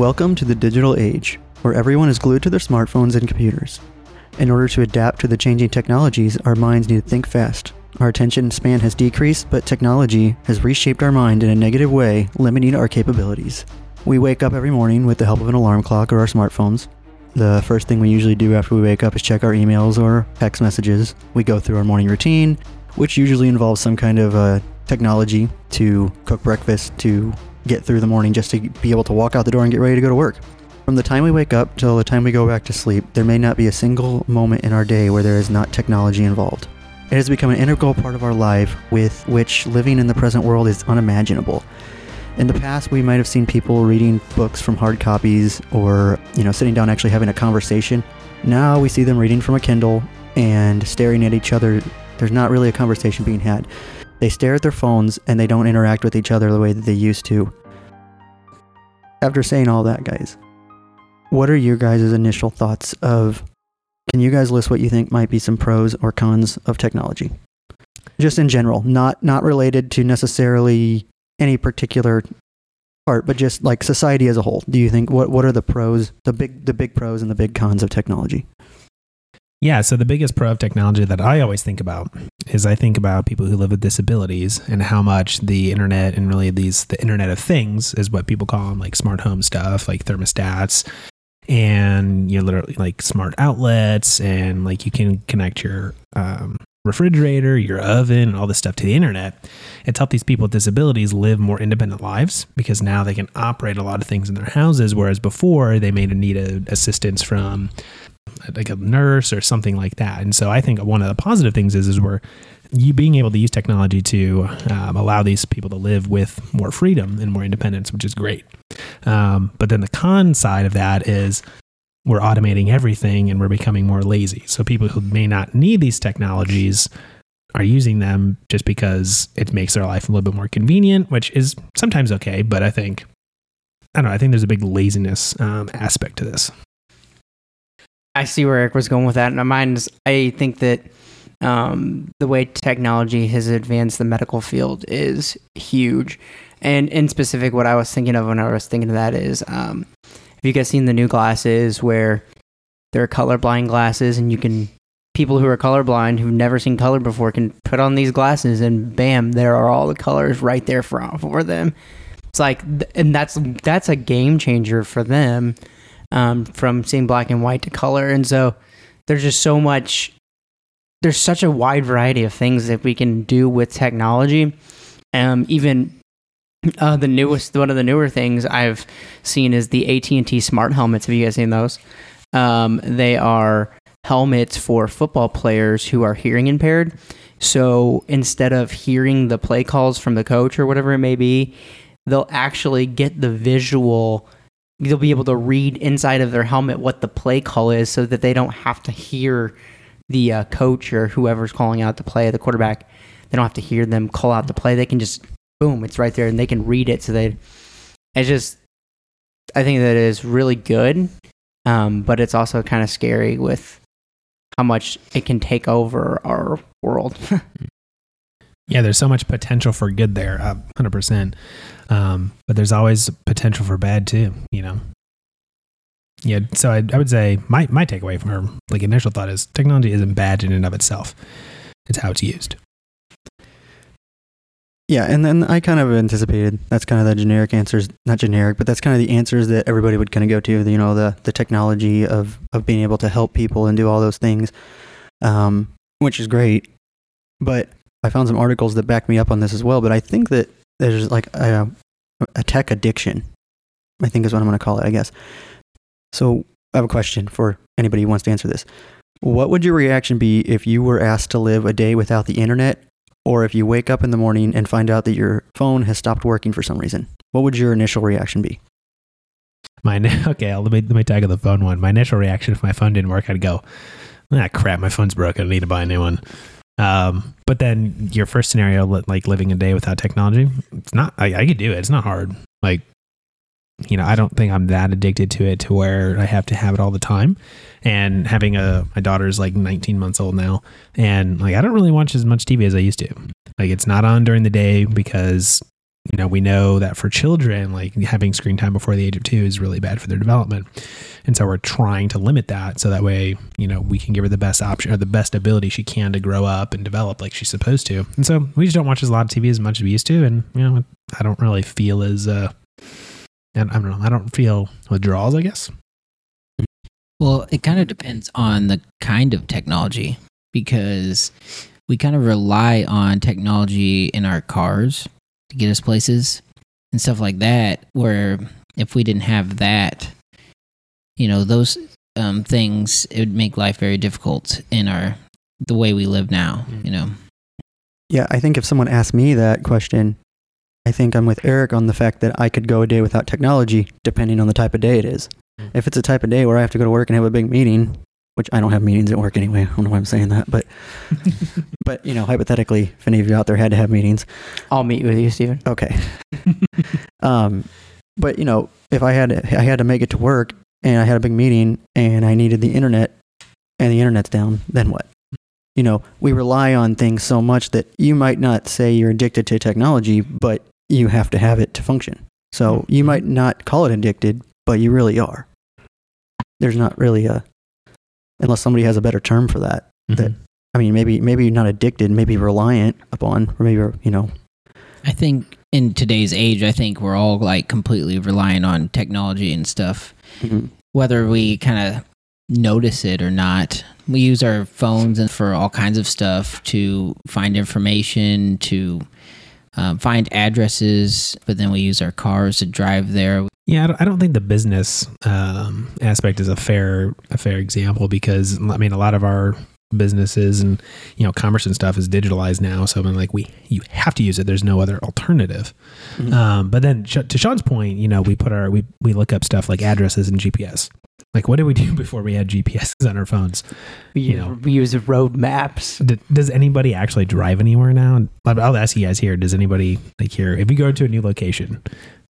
Welcome to the digital age, where everyone is glued to their smartphones and computers. In order to adapt to the changing technologies, our minds need to think fast. Our attention span has decreased, but technology has reshaped our mind in a negative way, limiting our capabilities. We wake up every morning with the help of an alarm clock or our smartphones. The first thing we usually do after we wake up is check our emails or text messages. We go through our morning routine, which usually involves some kind of uh, technology to cook breakfast, to get through the morning just to be able to walk out the door and get ready to go to work. From the time we wake up till the time we go back to sleep, there may not be a single moment in our day where there is not technology involved. It has become an integral part of our life with which living in the present world is unimaginable. In the past, we might have seen people reading books from hard copies or, you know, sitting down actually having a conversation. Now we see them reading from a Kindle and staring at each other. There's not really a conversation being had. They stare at their phones and they don't interact with each other the way that they used to. After saying all that, guys, what are your guys' initial thoughts of can you guys list what you think might be some pros or cons of technology? Just in general, not not related to necessarily any particular part, but just like society as a whole. Do you think what what are the pros, the big the big pros and the big cons of technology? Yeah, so the biggest pro of technology that I always think about is I think about people who live with disabilities and how much the internet and really these the internet of things is what people call them like smart home stuff, like thermostats and you know literally like smart outlets and like you can connect your um, refrigerator, your oven, and all this stuff to the internet. It's helped these people with disabilities live more independent lives because now they can operate a lot of things in their houses, whereas before they may need a, assistance from like a nurse or something like that. And so I think one of the positive things is is we're you being able to use technology to um, allow these people to live with more freedom and more independence, which is great. Um, but then the con side of that is we're automating everything and we're becoming more lazy. So people who may not need these technologies are using them just because it makes their life a little bit more convenient, which is sometimes okay. But I think I don't know. I think there's a big laziness um, aspect to this. I see where Eric was going with that. And mine is, I think that um, the way technology has advanced the medical field is huge. And in specific, what I was thinking of when I was thinking of that is, um, have you guys seen the new glasses where they're colorblind glasses and you can people who are colorblind who've never seen color before can put on these glasses and bam, there are all the colors right there for, for them. It's like, and that's that's a game changer for them um, from seeing black and white to color. And so there's just so much, there's such a wide variety of things that we can do with technology. Um, even uh, the newest, one of the newer things I've seen is the AT and T smart helmets. Have you guys seen those? Um, they are helmets for football players who are hearing impaired. So instead of hearing the play calls from the coach or whatever it may be, they'll actually get the visual they'll be able to read inside of their helmet what the play call is so that they don't have to hear the uh, coach or whoever's calling out the play, the quarterback. They don't have to hear them call out the play. They can just boom, it's right there, and they can read it. So they, it's just, I think that is really good, um, but it's also kind of scary with how much it can take over our world. yeah, there's so much potential for good there, hundred uh, percent. Um, but there's always potential for bad too, you know? Yeah. So I, I would say my, my takeaway from her like initial thought is technology isn't bad in and of itself. It's how it's used. Yeah, and then I kind of anticipated that's kind of the generic answers, not generic, but that's kind of the answers that everybody would kind of go to. You know, the the technology of of being able to help people and do all those things, um, which is great. But I found some articles that back me up on this as well. But I think that there's like a, a tech addiction, I think is what I'm going to call it, I guess. So I have a question for anybody who wants to answer this. What would your reaction be if you were asked to live a day without the internet, or if you wake up in the morning and find out that your phone has stopped working for some reason? What would your initial reaction be? My okay, let me let me tag the phone one. My initial reaction if my phone didn't work, I'd go, ah crap, my phone's broken. I need to buy a new one. Um, but then your first scenario, like living a day without technology, it's not. I, I could do it. It's not hard. Like, you know, I don't think I'm that addicted to it to where I have to have it all the time. And having a my daughter's like 19 months old now, and like I don't really watch as much TV as I used to. Like, it's not on during the day because you know, we know that for children, like having screen time before the age of two is really bad for their development. And so we're trying to limit that so that way, you know, we can give her the best option or the best ability she can to grow up and develop like she's supposed to. And so we just don't watch as a lot of TV as much as we used to. And, you know, I don't really feel as, uh, and I don't know, I don't feel withdrawals, I guess. Well, it kind of depends on the kind of technology because we kind of rely on technology in our cars to get us places and stuff like that. Where if we didn't have that, you know, those um, things, it would make life very difficult in our the way we live now. Mm. You know, Yeah, I think if someone asked me that question, I think I'm with Eric on the fact that I could go a day without technology, depending on the type of day it is. Mm. If it's a type of day where I have to go to work and have a big meeting, which I don't have meetings at work anyway, I don't know why I'm saying that, but but you know, hypothetically, if any of you out there had to have meetings, I'll meet with you, Stephen. okay. um, but you know, if I had I had to make it to work and I had a big meeting and I needed the internet and the internet's down, then what? You know, we rely on things so much that you might not say you're addicted to technology, but you have to have it to function. So you might not call it addicted, but you really are. There's not really a, unless somebody has a better term for that. That I mean, maybe maybe you're not addicted, maybe reliant upon, or maybe you know, I think in today's age, I think we're all like completely relying on technology and stuff. mhm. whether we kind of notice it or not. We use our phones and for all kinds of stuff to find information, to um, find addresses, but then we use our cars to drive there. Yeah, I don't- think the business um, aspect is a fair a fair example because I mean a lot of our businesses and you know commerce and stuff is digitalized now. So I mean, like we you have to use it. There's no other alternative. Mhm. Um, but then to Sean's point, you know, we put our we we look up stuff like addresses and GPS. Like what did we do before we had GPS on our phones? We, You know. we use road maps. D- does anybody actually drive anywhere now? I'll I'll ask you guys here. Does anybody like here? If you go to a new location,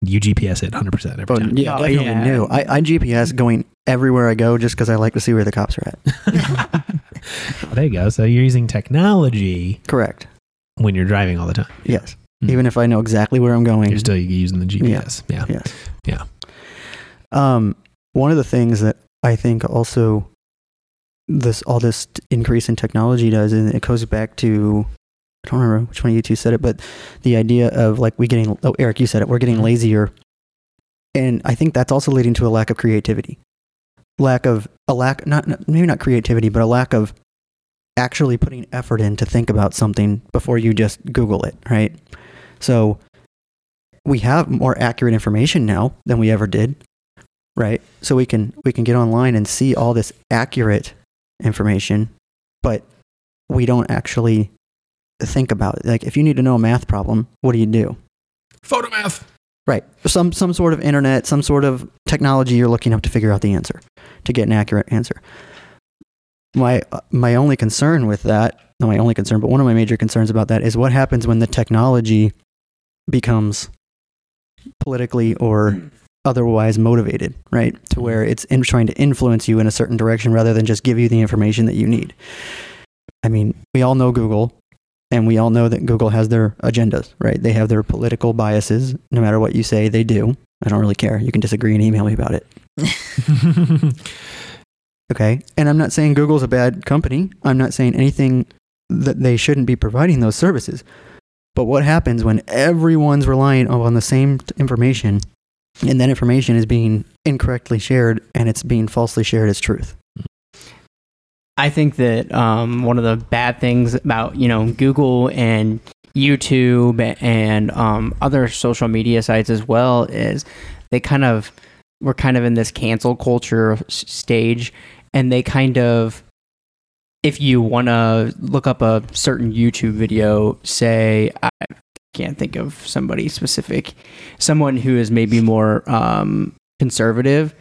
you GPS it 100 percent every Oh, time. yeah, Oh, definitely yeah. new. I, I GPS going everywhere I go just because I like to see where the cops are at. there you go. So you're using technology Correct. when you're driving all the time. Yes. Hmm. Even if I know exactly where I'm going. You're still using the GPS. Yeah. Yes. Yeah. Um, one of the things that I think also this all this increase in technology does, and it goes back to I don't remember which one of you two said it, but the idea of like we getting oh Eric, you said it, we're getting Mhm. lazier, and I think that's also leading to a lack of creativity, lack of a lack not- maybe not creativity, but a lack of actually putting effort in to think about something before you just Google it, right? So we have more accurate information now than we ever did right? So we can we can get online and see all this accurate information but we don't actually think about it. Like if you need to know a math problem what do you do? Photomath. right. Some some sort of internet some sort of technology you're looking up to figure out the answer to get an accurate answer. My my only concern with that not my only concern but one of my major concerns about that is what happens when the technology becomes politically or otherwise motivated, right? To mm-hmm. where it's in trying to influence you in a certain direction rather than just give you the information that you need. I mean, we all know Google, and we all know that Google has their agendas, right? They have their political biases. No matter what you say, they do. I don't really care. You can disagree and email me about it. Okay. And I'm not saying Google's a bad company. I'm not saying anything that they shouldn't be providing those services. But what happens when everyone's relying on the same information and that information is being incorrectly shared and it's being falsely shared as truth? I think that um, one of the bad things about you know Google and YouTube and um, other social media sites as well is they kind of we're kind of in this cancel culture stage, and they kind of if you want to look up a certain YouTube video, say I can't think of somebody specific, someone who is maybe more um, conservative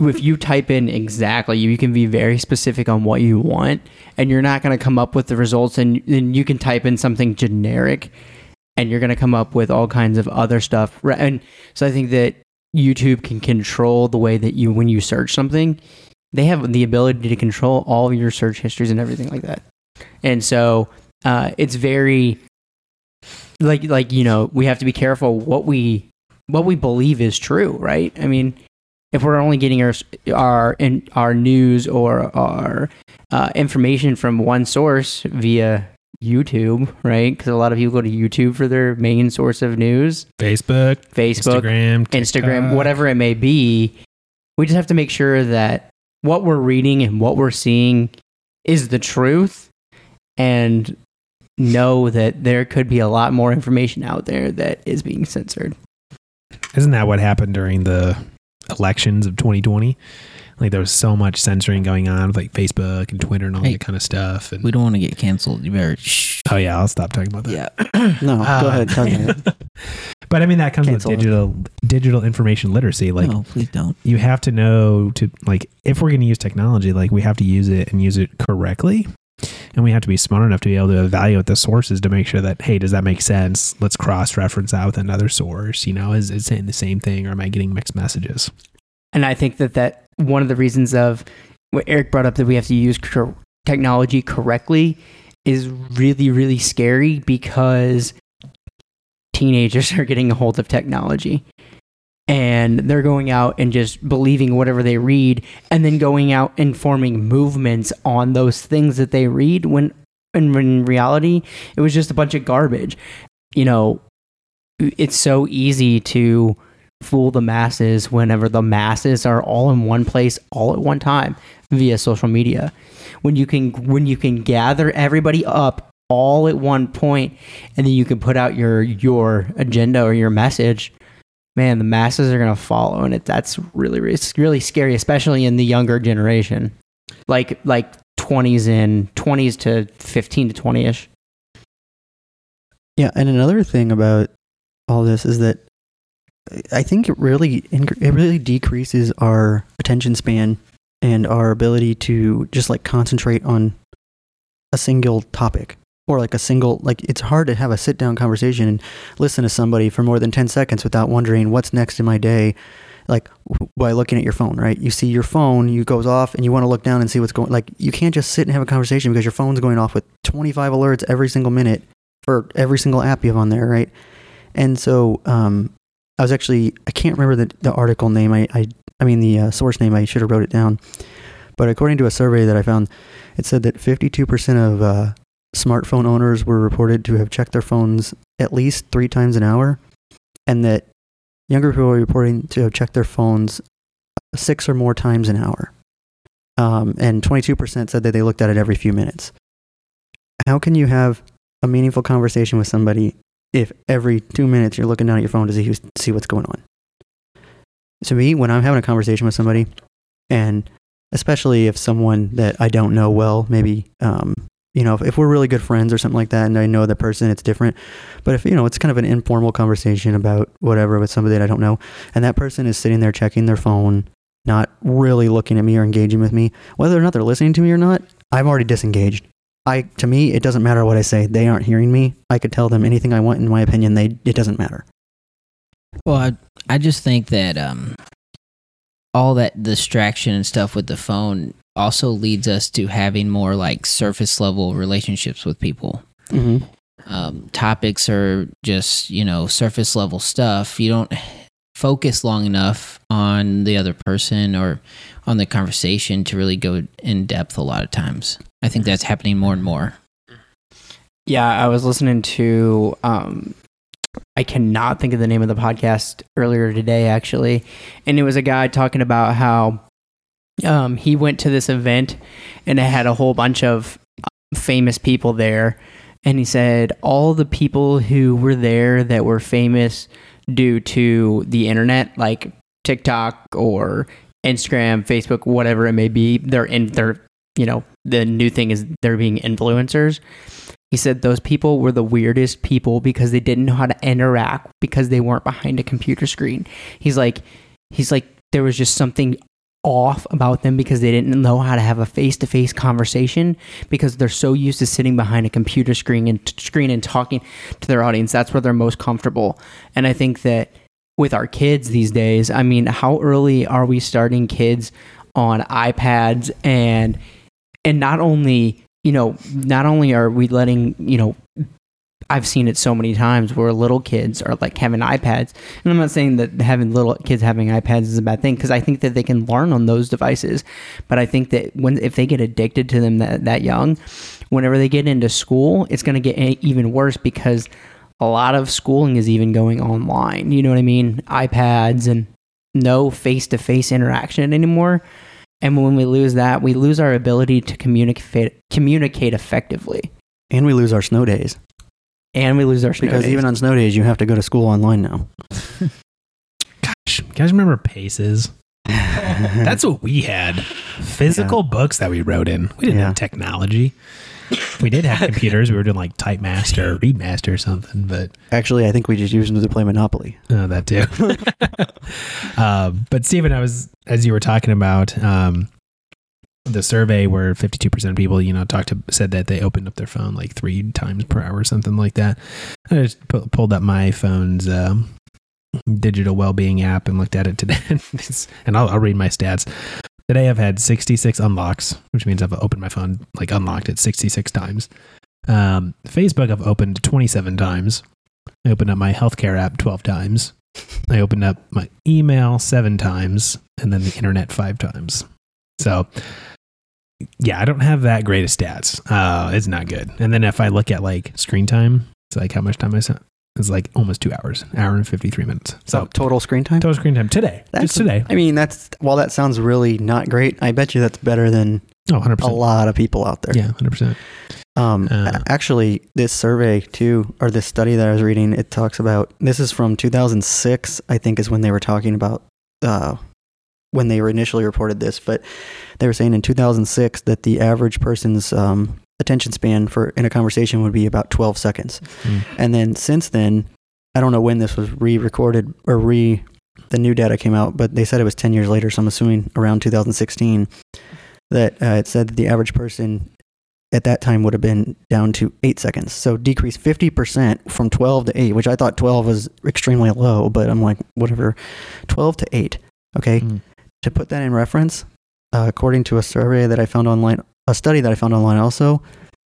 if you type in exactly, you can be very specific on what you want, and you're not going to come up with the results. And then you can type in something generic, and you're going to come up with all kinds of other stuff. And so I think that YouTube can control the way that you, when you search something, they have the ability to control all your search histories and everything like that. And so uh, it's very like like you know we have to be careful what we what we believe is true, right? I mean, if we're only getting our our in, our news or our uh, information from one source via YouTube, right? Because a lot of people go to YouTube for their main source of news, Facebook, Facebook, Instagram, Instagram, whatever it may be. We just have to make sure that what we're reading and what we're seeing is the truth and know that there could be a lot more information out there that is being censored. Isn't that what happened during the elections of 2020? Like there was so much censoring going on with like Facebook and Twitter and all Hey, that kind of stuff. And We don't want to get canceled. You better shh. oh yeah, I'll stop talking about that. Yeah. No, Uh, go ahead. Talk about it. but I mean that comes Cancel with it. digital digital information literacy. Like no, please don't. you have to know to like if we're going to use technology, like we have to use it and use it correctly. And we have to be smart enough to be able to evaluate the sources to make sure that, hey, does that make sense? Let's cross reference that with another source. You know, is it saying the same thing or am I getting mixed messages? And I think that that one of the reasons of what Eric brought up that we have to use technology correctly is really really scary because teenagers are getting a hold of technology and they're going out and just believing whatever they read and then going out and forming movements on those things that they read when and in reality it was just a bunch of garbage. You know it's so easy to fool the masses whenever the masses are all in one place all at one time via social media. When you can when you can gather everybody up all at one point and then you can put out your your agenda or your message man the masses are going to follow and it. That's really really it's really scary especially in the younger generation. Like like 20s and 20s to 15 to 20ish Yeah, and another thing about all this is that I think it really it really decreases our attention span and our ability to just like concentrate on a single topic or like a single like it's hard to have a sit down conversation and listen to somebody for more than 10 seconds without wondering what's next in my day like by looking at your phone right you see your phone you goes off and you want to look down and see what's going like you can't just sit and have a conversation because your phone's going off with 25 alerts every single minute for every single app you have on there, right? And so um, I was actually I can't remember the, the article name. I I, I mean the uh, source name. I should have wrote it down. But according to a survey that I found, it said that 52% of uh, smartphone owners were reported to have checked their phones at least three times an hour, and that younger people were reporting to have checked their phones six or more times an hour. Um, and 22% said that they looked at it every few minutes. How can you have a meaningful conversation with somebody if every two minutes you're looking down at your phone to see, see what's going on? To me, when I'm having a conversation with somebody, and especially if someone that I don't know well, maybe, um, you know, if, if we're really good friends or something like that, and I know the person, it's different. But if, you know, it's kind of an informal conversation about whatever with somebody that I don't know, and that person is sitting there checking their phone, not really looking at me or engaging with me, whether or not they're listening to me or not, I'm already disengaged. I to me it doesn't matter what I say. They aren't hearing me. I could tell them anything I want in my opinion. They it doesn't matter. Well, I, I just think that um, all that distraction and stuff with the phone also leads us to having more like surface level relationships with people. Mm-hmm. Um, topics are just, you know, surface level stuff. You don't focus long enough on the other person or on the conversation to really go in depth a lot of times. I think that's happening more and more. Yeah, I was listening to um I cannot think of the name of the podcast earlier today actually. And it was a guy talking about how um he went to this event and it had a whole bunch of um, famous people there and he said all the people who were there that were famous due to the internet like TikTok or Instagram, Facebook, whatever it may be, they're in they're you know, the new thing is they're being influencers. He said those people were the weirdest people because they didn't know how to interact because they weren't behind a computer screen. He's like, he's like, there was just something off about them because they didn't know how to have a face-to-face conversation because they're so used to sitting behind a computer screen and screen and talking to their audience. That's where they're most comfortable. And I think that with our kids these days, I mean, how early are we starting kids on iPads and and not only you know not only are we letting you know I've seen it so many times where little kids are like having iPads, and I'm not saying that having little kids having iPads is a bad thing because I think that they can learn on those devices, but I think that when if they get addicted to them that that young, whenever they get into school, it's going to get even worse because a lot of schooling is even going online. You know what I mean? iPads and no face to face interaction anymore. And when we lose that, we lose our ability to communicate communicate effectively, And we lose our snow days and we lose our snow because days. even on snow days, you have to go to school online now. Gosh, you guys remember Paces? That's what we had. Physical books that we wrote in. We didn't Yeah. have technology. We did have computers. We were doing like Type Master or Readmaster or something, but Actually, I think we just used them to play Monopoly. uh, that too. um, but Stephen, I was as you were talking about um, the survey where 52% of people, you know, talked to said that they opened up their phone like three times per hour or something like that. I just pu- pulled up my phone's um, digital well-being app and looked at it today, and I'll, I'll read my stats. Today I've had 66 unlocks, which means I've opened my phone like unlocked it 66 times. Um, Facebook I've opened 27 times. I opened up my healthcare app 12 times. I opened up my email seven times and then the internet five times. So, yeah, I don't have that great of stats. Uh, it's not good. And then if I look at like screen time, it's like how much time I It's like almost two hours, hour and 53 minutes. So, So total screen time. total screen time today, just today. I mean, that's while that sounds really not great. I bet you that's better than Oh, 100%. a lot of people out there. Yeah, 100%. Um, Uh. actually, this survey too, or this study that I was reading, it talks about this is from 2006. I think is when they were talking about uh, when they were initially reported this, but they were saying in 2006 that the average person's um, attention span for in a conversation would be about 12 seconds, Mm. and then since then, I don't know when this was re-recorded or re the new data came out, but they said it was 10 years later, so I'm assuming around 2016 that uh, it said that the average person at that time would have been down to eight seconds. So decreased 50% from 12 to 8, which I thought 12 was extremely low, but I'm like, whatever. 12 to 8. Okay. Mm. To put that in reference, uh, according to a survey that I found online, a study that I found online also,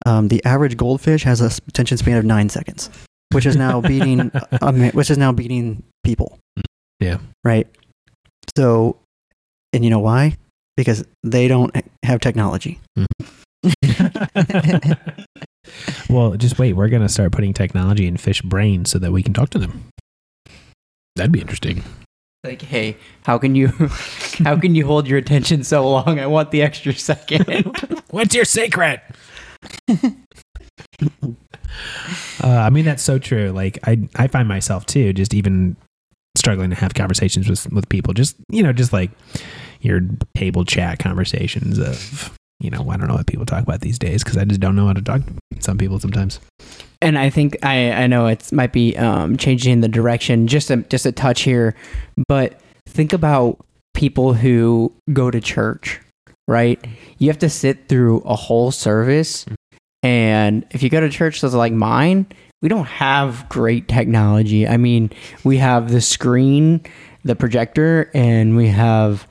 um, the average goldfish has a attention span of nine seconds, which is now beating, um, which is now beating people. Yeah. Right. So, and you know why? Because they don't have technology. well, just wait. We're going to start putting technology in fish brains so that we can talk to them. That'd be interesting. Like, hey, how can you how can you hold your attention so long? I want the extra second. What's your secret? uh, I mean, that's so true. Like, I I find myself too, just even struggling to have conversations with with people. Just you know, just like your table chat conversations of you know, I don't know what people talk about these days because I just don't know how to talk to some people sometimes. And I think I I know it might be um, changing the direction just a just a touch here, but think about people who go to church, right? You have to sit through a whole service, and if you go to church that's like mine, we don't have great technology. I mean, we have the screen, the projector, and we have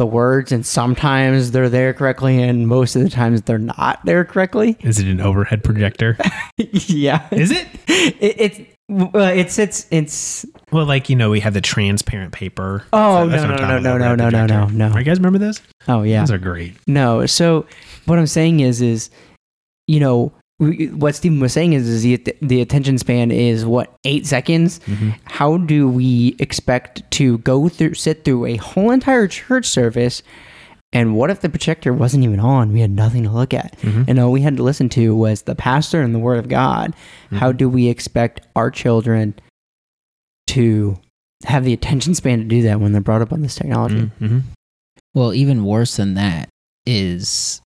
the words, and sometimes they're there correctly, and most of the times they're not there correctly. Is it an overhead projector? yeah, Is it? it, it's well, it's it's it's. Well, like you know, we have the transparent paper. Oh no what no no no no no no no no. You guys remember those? Oh yeah, Those are great. no. So what I'm saying is is, you know, we, what Stephen was saying is is the the attention span is what eight seconds. Mhm. How do we expect to go through sit through a whole entire church service? And what if the projector wasn't even on? We had nothing to look at. Mhm. And all we had to listen to was the pastor and the word of God. How Mhm. do we expect our children to have the attention span to do that when they're brought up on this technology? Mhm. Well, even worse than that is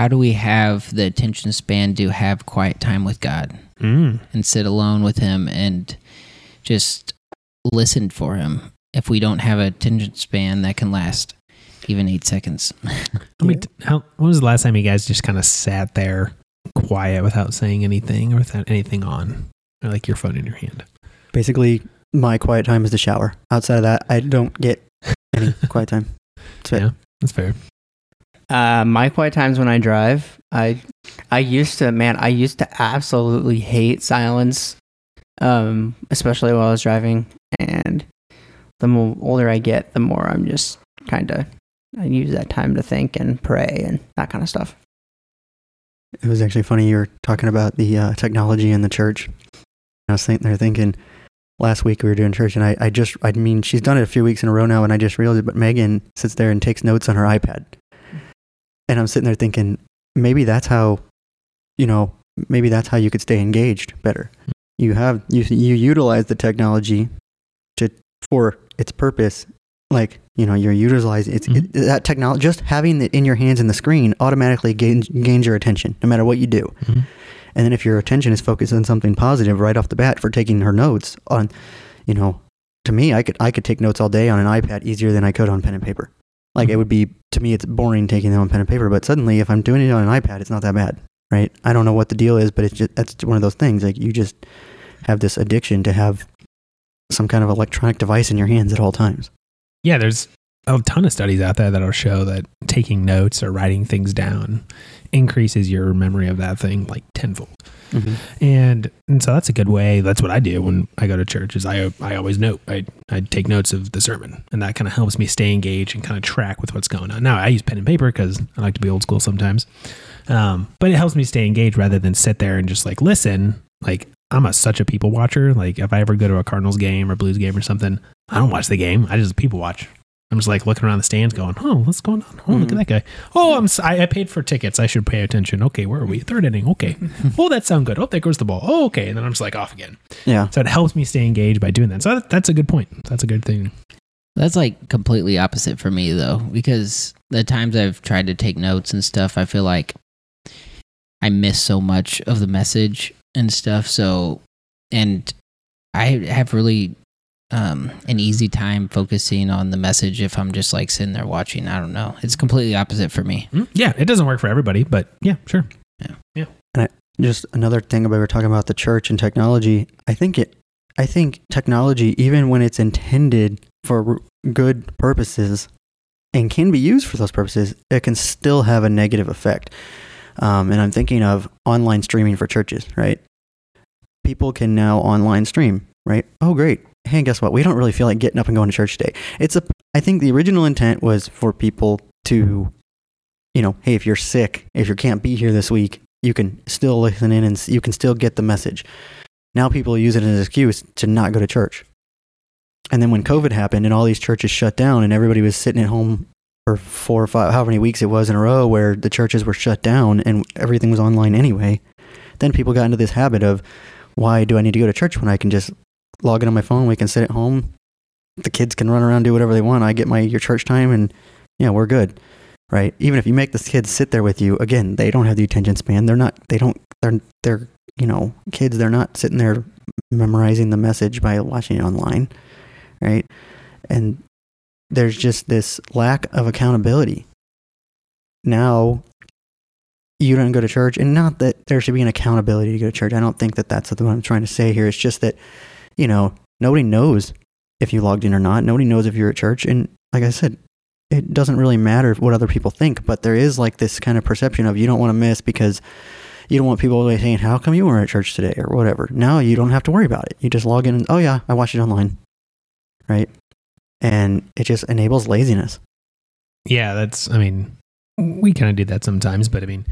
how do we have the attention span to have quiet time with God Mm. and sit alone with Him and just listen for Him if we don't have a attention span that can last even eight seconds? I mean, how, when was the last time you guys just kind of sat there quiet without saying anything or without anything on, or like your phone in your hand? Basically, my quiet time is the shower. Outside of that, I don't get any quiet time. That's it. Yeah, that's fair. Uh, my quiet times when I drive, I I used to man, I used to absolutely hate silence, um, especially while I was driving. And the older I get, the more I'm just kind of I use that time to think and pray and that kind of stuff. It was actually funny you were talking about the uh, technology in the church. I was sitting there thinking last week we were doing church and I, I just I mean she's done it a few weeks in a row now and I just realized it, but Megan sits there and takes notes on her iPad. And I'm sitting there thinking maybe that's how you know, maybe that's how you could stay engaged better. You have you you utilize the technology to for its purpose. Like you know you're utilizing it's it, that technology just having it in your hands and the screen automatically gains gains your attention no matter what you do. Mhm. and then if your attention is focused on something positive right off the bat for taking her notes on you know to me i could i could take notes all day on an ipad easier than i could on pen and paper like it mm-hmm. would be to me it's boring taking them on pen and paper but suddenly if i'm doing it on an ipad it's not that bad right? I don't know what the deal is but it's just that's one of those things like you just have this addiction to have some kind of electronic device in your hands at all times. Yeah, there's a ton of studies out there that'll show that taking notes or writing things down increases your memory of that thing like tenfold. And and so that's a good way. That's what I do when I go to church. Is I I always note. I I take notes of the sermon, and that kind of helps me stay engaged and kind of track with what's going on. Now I use pen and paper because I like to be old school sometimes, um, but it helps me stay engaged rather than sit there and just like listen. Like I'm a such a people watcher. Like if I ever go to a Cardinals game or Blues game or something, I don't watch the game. I just people watch. I'm just like looking around the stands, going, "Oh, what's going on? Oh, look at hmm. that guy. Oh, I'm I, I paid for tickets. I should pay attention. Okay, where are we? Third inning. Okay. oh, that sound good. Oh, there goes the ball. Oh, okay. And then I'm just like off again. yeah So it helps me stay engaged by doing that. So that, that's a good point. That's a good thing. That's like completely opposite for me though, because the times I've tried to take notes and stuff, I feel like I miss so much of the message and stuff. So, and I have really um, an easy time focusing on the message if I'm just like sitting there watching. I don't know. It's completely opposite for me. Mm, Yeah, it doesn't work for everybody, but yeah, sure. Yeah. Yeah. And I, just another thing about we're talking about the church and technology i think it i think technology even when it's intended for r- good purposes and can be used for those purposes it can still have a negative effect um, and i'm thinking of online streaming for churches right people can now online stream right oh great hey guess what we don't really feel like getting up and going to church today it's a i think the original intent was for people to you know hey if you're sick if you can't be here this week you can still listen in and you can still get the message. Now people use it as an excuse to not go to church. And then when COVID happened and all these churches shut down and everybody was sitting at home for four or five, however many weeks it was in a row where the churches were shut down and everything was online anyway, then people got into this habit of why do I need to go to church when I can just log in on my phone? We can sit at home. The kids can run around, do whatever they want. I get my your church time and yeah, we're good right? Even if you make the kids sit there with you, again, they don't have the attention span. They're not. They don't. They're. They're. You know, kids. They're not sitting there memorizing the message by watching it online, right? And there's just this lack of accountability. Now, you don't go to church, and not that there should be an accountability to go to church. I don't think that that's what I'm trying to say here. It's just that, you know, nobody knows if you logged in or not. Nobody knows if you're at church, and like I said, it doesn't really matter what other people think, but there is like this kind of perception of you don't want to miss because you don't want people saying, How come you weren't at church today or whatever. Now you don't have to worry about it. You just log in and, oh, yeah, I watched it online. Right. And it just enables laziness. Yeah, that's. I mean, we kind of do that sometimes, but I mean,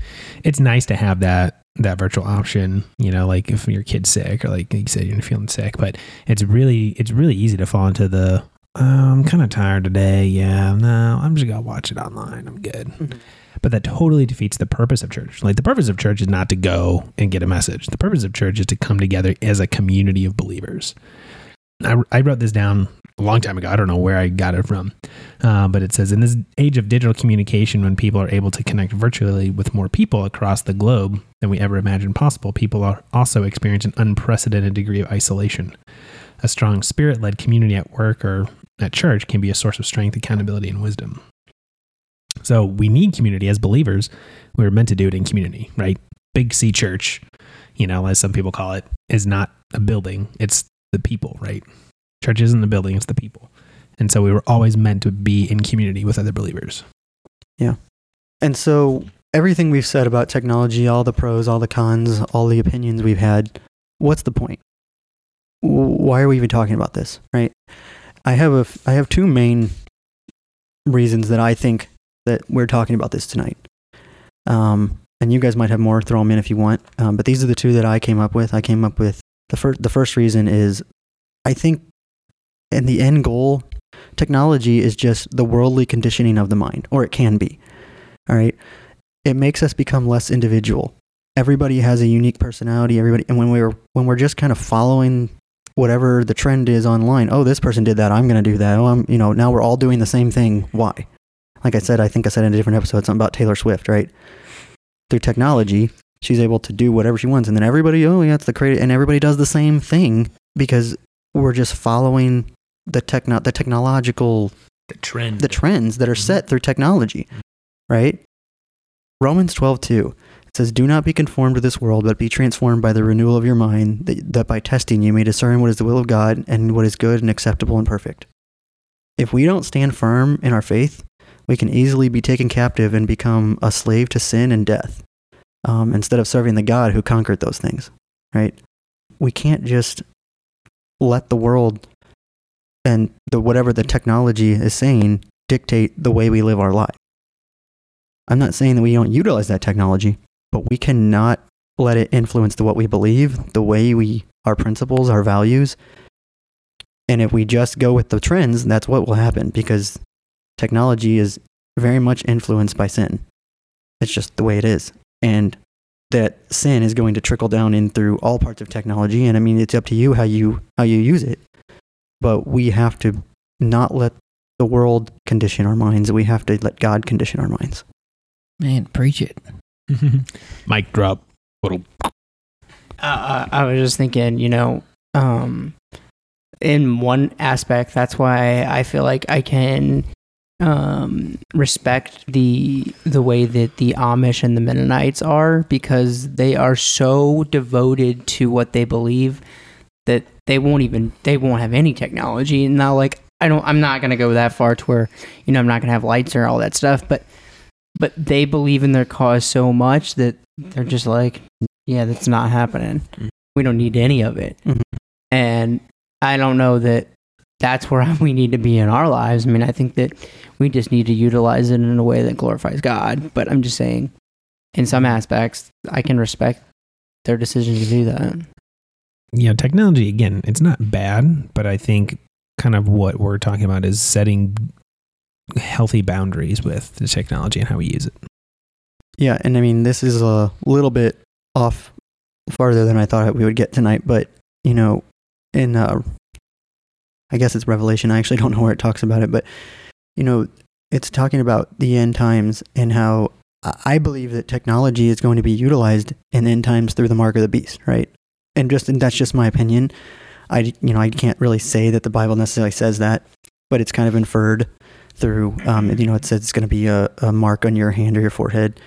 it's nice to have that that virtual option. You know, like if your kid's sick or like you said you're feeling sick, but it's really it's really easy to fall into the. "Oh, I'm kind of tired today. Yeah, no, I'm just gonna watch it online. I'm good. Mhm. But that totally defeats the purpose of church. Like the purpose of church is not to go and get a message. The purpose of church is to come together as a community of believers. I, I wrote this down a long time ago. I don't know where I got it from. Uh, but it says in this age of digital communication, when people are able to connect virtually with more people across the globe than we ever imagined possible, people are also experience an unprecedented degree of isolation. A strong spirit led community at work or at church can be a source of strength, accountability, and wisdom. So we need community as believers. We were meant to do it in community, right? Big C church, you know, as some people call it, is not a building, it's the people, right? Church isn't the building, it's the people. And so we were always meant to be in community with other believers. Yeah. And so everything we've said about technology, all the pros, all the cons, all the opinions we've had, what's the point? Why are we even talking about this, right? I have a I have two main reasons that I think that we're talking about this tonight. Um, and you guys might have more. Throw them in if you want. Um, but these are the two that I came up with. I came up with the first. The first reason is, I think, in the end goal, technology is just the worldly conditioning of the mind, or it can be. All right, it makes us become less individual. Everybody has a unique personality. Everybody, and when we're when we're just kind of following whatever the trend is online. Oh, this person did that. I'm going to do that. Oh, I'm, you know, now we're all doing the same thing. Why? Like I said, I think I said in a different episode something about Taylor Swift, right? Through technology, she's able to do whatever she wants, and then everybody, oh yeah, it's the creative, and everybody does the same thing because we're just following the techno, the technological, The trend. the trends that are mm-hmm. set through technology, right? Romans twelve two it says, "Do not be conformed to this world, but be transformed by the renewal of your mind, that, that by testing you may discern what is the will of God and what is good and acceptable and perfect." If we don't stand firm in our faith, we can easily be taken captive and become a slave to sin and death um, instead of serving the God who conquered those things, right? We can't just let the world and the whatever the technology is saying dictate the way we live our life. I'm not saying that we don't utilize that technology, but we cannot let it influence the what we believe, the way we our principles, our values. And if we just go with the trends, that's what will happen because technology is very much influenced by sin. It's just the way it is. And that sin is going to trickle down in through all parts of technology and I mean it's up to you how you how you use it. But we have to not let the world condition our minds. We have to let God condition our minds. Man, preach it. Mic drop. Little- Uh, I was just thinking, you know, um, in one aspect, that's why I feel like I can um, respect the the way that the Amish and the Mennonites are because they are so devoted to what they believe that they won't even they won't have any technology. And now, like, I don't, I'm not gonna go that far to where you know I'm not gonna have lights or all that stuff, but but they believe in their cause so much that they're just like, yeah, that's not happening. Mhm. We don't need any of it. Mhm. And I don't know that that's where we need to be in our lives. I mean, I think that we just need to utilize it in a way that glorifies God. But I'm just saying, in some aspects, I can respect their decision to do that. Yeah, technology again, it's not bad, but I think kind of what we're talking about is setting healthy boundaries with the technology and how we use it. Yeah, and I mean this is a little bit off farther than I thought we would get tonight, but you know, in uh, I guess it's Revelation. I actually don't know where it talks about it, but you know, it's talking about the end times and how I- believe that technology is going to be utilized in end times through the mark of the beast, right? And just and that's just my opinion. I you know I can't really say that the Bible necessarily says that, but it's kind of inferred through. Um, you know, it says it's going to be a, a mark on your hand or your forehead.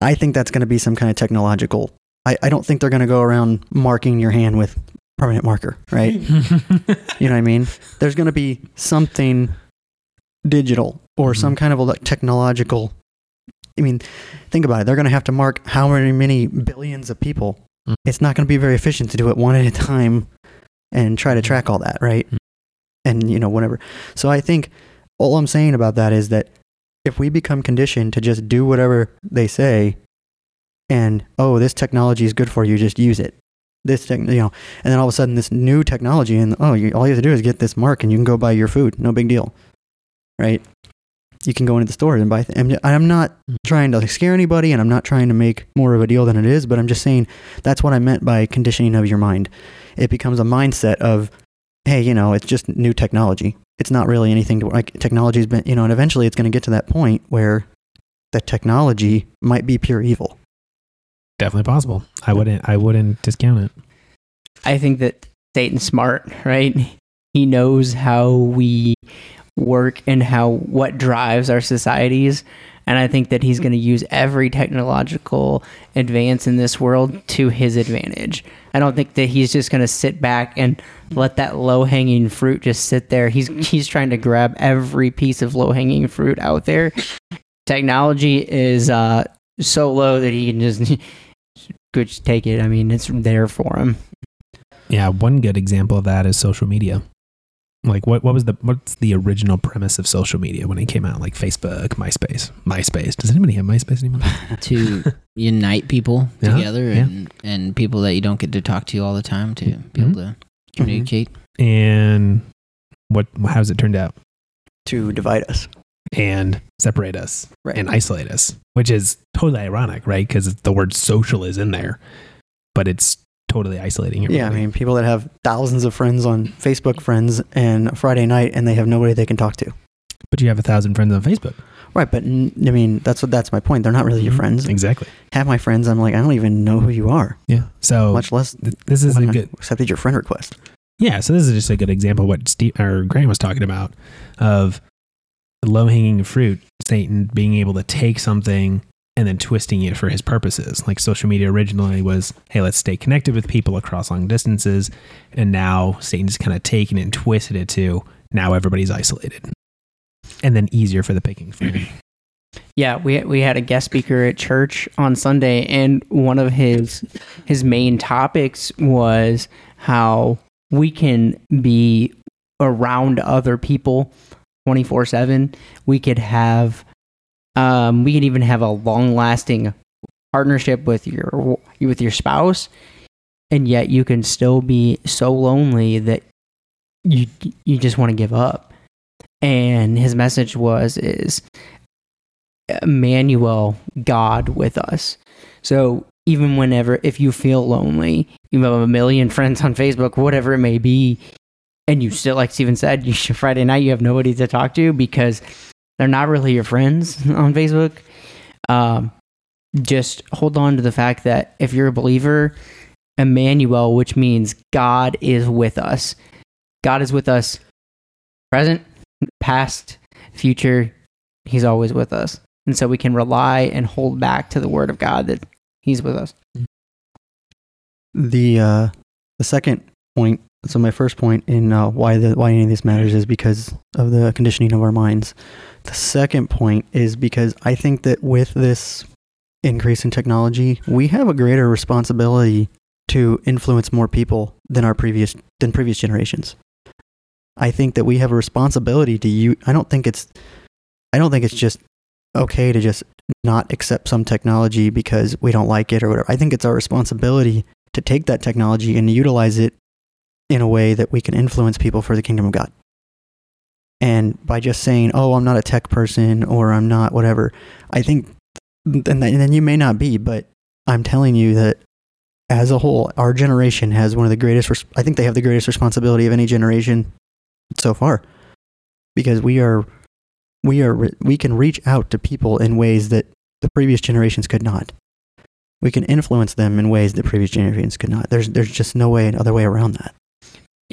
I think that's going to be some kind of technological. I, I don't think they're going to go around marking your hand with permanent marker, right? You know what I mean? There's going to be something digital or some kind of like, technological. I mean, think about it. They're going to have to mark how many, many billions of people. Mm. It's not going to be very efficient to do it one at a time and try to track all that, right? Mm. And, you know, whatever. So I think all I'm saying about that is that if we become conditioned to just do whatever they say and, oh, this technology is good for you, just use it. This tech, you know, and then all of a sudden this new technology and oh, you, all you have to do is get this mark and you can go buy your food. No big deal, right? You can go into the store and buy. Th- I'm, I'm not trying to scare anybody, and I'm not trying to make more of a deal than it is. But I'm just saying that's what I meant by conditioning of your mind. It becomes a mindset of, hey, you know, it's just new technology. It's not really anything to like. Technology's been, you know, and eventually it's going to get to that point where the technology might be pure evil. Definitely possible. I wouldn't. I wouldn't discount it. I think that Satan's smart, right? He knows how we work and how what drives our societies. And I think that he's going to use every technological advance in this world to his advantage. I don't think that he's just going to sit back and let that low hanging fruit just sit there. He's he's trying to grab every piece of low hanging fruit out there technology is uh, so low that he can just just take it. I mean, it's there for him. Yeah, one good example of that is social media. Like what what was the what's the original premise of social media when it came out? Like Facebook, MySpace. MySpace. Does anybody have MySpace anymore? to unite people Yeah, together yeah. and and people that you don't get to talk to all the time to be mm-hmm. able to communicate. and what how's it turned out? To divide us. And separate us Right. and isolate us, which is totally ironic, right? Because the word social is in there, but it's totally isolating. Yeah, I mean, people that have thousands of friends on Facebook friends and Friday night and they have nobody they can talk to. but you have a thousand friends on Facebook. Right, but n- I mean, that's what that's my point. They're not really your Mhm. friends. Exactly. Half my friends, I'm like, I don't even know who you are, Yeah. So much less th- this is a good. accepted your friend request. Yeah, so this is just a good example of what Steve or Graham was talking about of low hanging fruit, Satan being able to take something and then twisting it for his purposes. Like social media originally was, hey, let's stay connected with people across long distances. And now Satan's kind of taken it and twisted it to now everybody's isolated. And then easier for the picking finger. Yeah, we we had a guest speaker at church on Sunday, and one of his his main topics was how we can be around other people twenty four seven. We could have, um, we could even have a long lasting partnership with your with your spouse, and yet you can still be so lonely that you you just want to give up. And his message was is Emmanuel, God with us. So even whenever, if you feel lonely, you have a million friends on Facebook, whatever it may be, and you still, like Steven said, you should, Friday night you have nobody to talk to because they're not really your friends on Facebook. Um, just hold on to the fact that if you're a believer, Emmanuel, which means God is with us. God is with us, present, past, future. He's always with us and so we can rely and hold back to the word of God that He's with us. The uh, the second point. So my first point in uh, why the why any of this matters is because of the conditioning of our minds. The second point is because I think that with this increase in technology, we have a greater responsibility to influence more people than our previous than previous generations. I think that we have a responsibility to you. I don't think it's I don't think it's just okay to just not accept some technology because we don't like it or whatever. I think it's our responsibility to take that technology and utilize it in a way that we can influence people for the kingdom of God. And by just saying, "Oh, I'm not a tech person," or "I'm not whatever," I think, and then, you may not be, but I'm telling you that as a whole, our generation has one of the greatest. I think they have the greatest responsibility of any generation so far, because we are, we are, we can reach out to people in ways that the previous generations could not. We can influence them in ways that previous generations could not. There's, there's just no way, other way around that.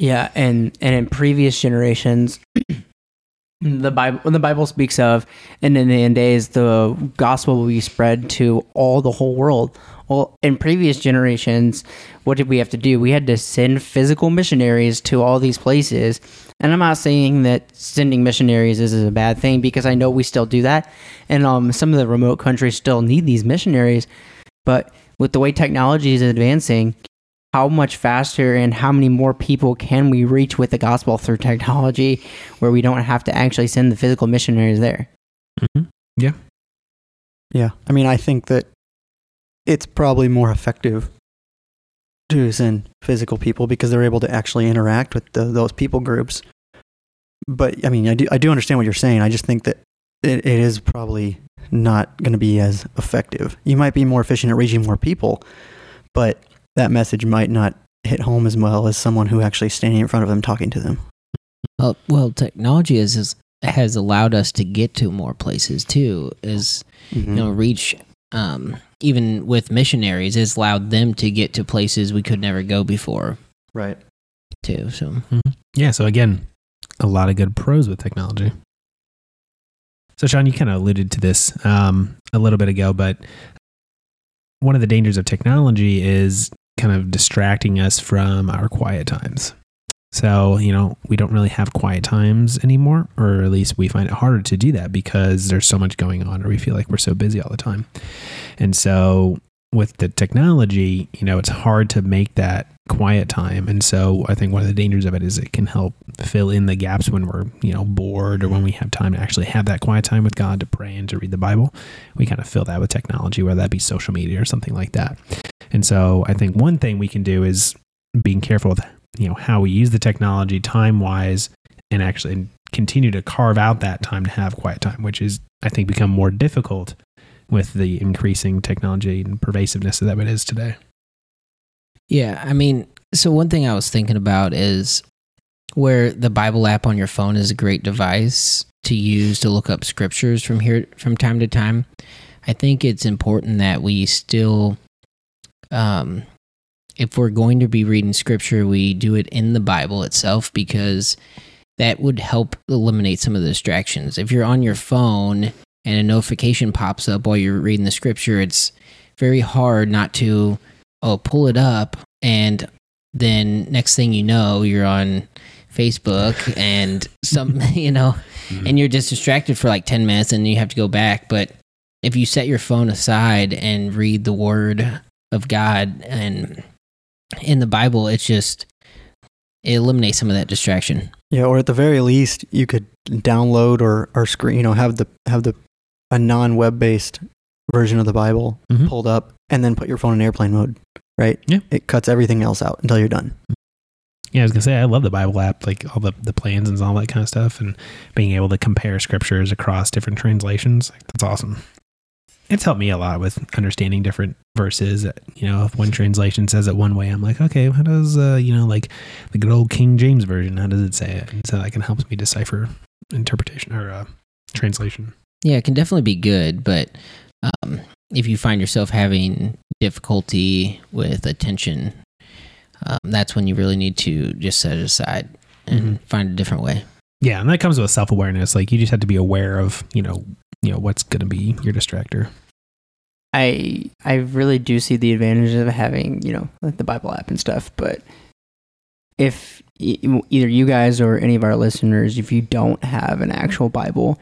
Yeah, and and in previous generations, the Bible the Bible speaks of, and in the end days, the gospel will be spread to all the whole world. Well, in previous generations, what did we have to do? We had to send physical missionaries to all these places. And I'm not saying that sending missionaries is a bad thing because I know we still do that, and um, some of the remote countries still need these missionaries. But with the way technology is advancing, how much faster and how many more people can we reach with the gospel through technology where we don't have to actually send the physical missionaries there? Mhm. Yeah. I mean, I think that it's probably more effective to send physical people because they're able to actually interact with the, those people groups. But I mean, I do, I do understand what you're saying. I just think that it, it is probably not going to be as effective. You might be more efficient at reaching more people, but that message might not hit home as well as someone who actually standing in front of them talking to them. Well, well, technology has has- has allowed us to get to more places too. Is you know reach um, even with missionaries has allowed them to get to places we could never go before right. too. So Yeah. So again, a lot of good pros with technology. So Sean, you kind of alluded to this um, a little bit ago, but one of the dangers of technology is kind of distracting us from our quiet times. So, you know, we don't really have quiet times anymore, or at least we find it harder to do that because there's so much going on, or we feel like we're so busy all the time. And so, with the technology, you know, it's hard to make that quiet time. And so, I think one of the dangers of it is it can help fill in the gaps when we're, you know, bored or when we have time to actually have that quiet time with God to pray and to read the Bible. We kind of fill that with technology, whether that be social media or something like that. And so, I think one thing we can do is being careful with you know how we use the technology time wise and actually continue to carve out that time to have quiet time which is i think become more difficult with the increasing technology and pervasiveness that it is today Yeah, I mean, so one thing I was thinking about is where the Bible app on your phone is a great device to use to look up scriptures from here from time to time. I think it's important that we still um if we're going to be reading scripture, we do it in the Bible itself because that would help eliminate some of the distractions. If you're on your phone and a notification pops up while you're reading the scripture, it's very hard not to oh pull it up and then next thing you know you're on facebook and some you know mm-hmm. and you're just distracted for like 10 minutes and you have to go back. But if you set your phone aside and read the word of god and in the bible it's just it eliminates some of that distraction. Yeah, or at the very least, you could download or or screen, you know, have the have the a non-web based version of the Bible Mhm. pulled up, and then put your phone in airplane mode. Right? Yeah. It cuts everything else out until you're done. yeah i was gonna say i love the bible app like all the, the plans and all that kind of stuff and being able to compare scriptures across different translations like, that's awesome it's helped me a lot with understanding different verses you know if one translation says it one way i'm like okay how does uh you know like the good old king james version how does it say it and so that can help me decipher interpretation or uh, translation yeah it can definitely be good but um, if you find yourself having difficulty with attention um, that's when you really need to just set it aside and Mhm. find a different way yeah and that comes with self-awareness like you just have to be aware of you know you know what's going to be your distractor I I really do see the advantages of having you know like the Bible app and stuff, but if e- either you guys or any of our listeners, if you don't have an actual Bible,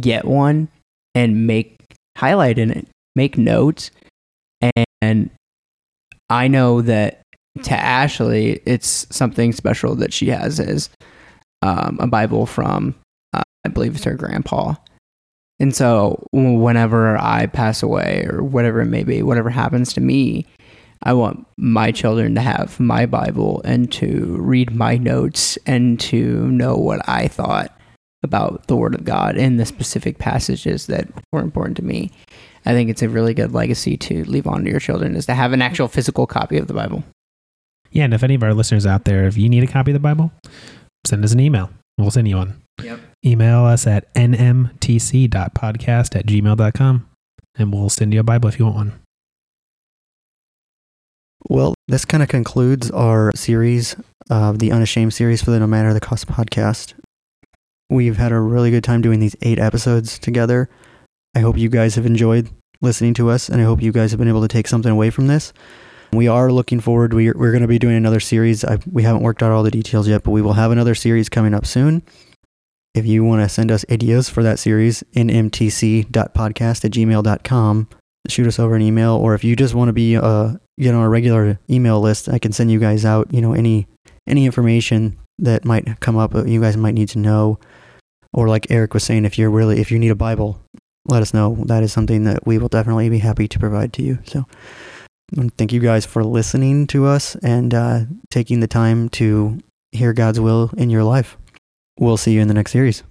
get one and make highlight in it, make notes, and I know that to Ashley, it's something special that she has is um, a Bible from uh, I believe it's her grandpa. And so whenever I pass away or whatever it may be, whatever happens to me, I want my children to have my Bible and to read my notes and to know what I thought about the Word of God in the specific passages that were important to me. I think it's a really good legacy to leave on to your children is to have an actual physical copy of the Bible. Yeah, and if any of our listeners out there, if you need a copy of the Bible, send us an email. We'll send you one. Yep. Email us at nmtc.podcast at gmail.com and we'll send you a Bible if you want one. Well, this kind of concludes our series of the Unashamed series for the No Matter the Cost podcast. We've had a really good time doing these eight episodes together. I hope you guys have enjoyed listening to us, and I hope you guys have been able to take something away from this. We are looking forward. We're, we're going to be doing another series. I, we haven't worked out all the details yet, but we will have another series coming up soon. If you want to send us ideas for that series, nmtc.podcast at gmail.com, shoot us over an email. Or if you just want to be uh, get on a regular email list, I can send you guys out, you know, any any information that might come up that you guys might need to know. Or like Eric was saying, if you're really if you need a Bible, let us know. That is something that we will definitely be happy to provide to you. So thank you guys for listening to us and uh, taking the time to hear God's will in your life. We'll see you in the next series.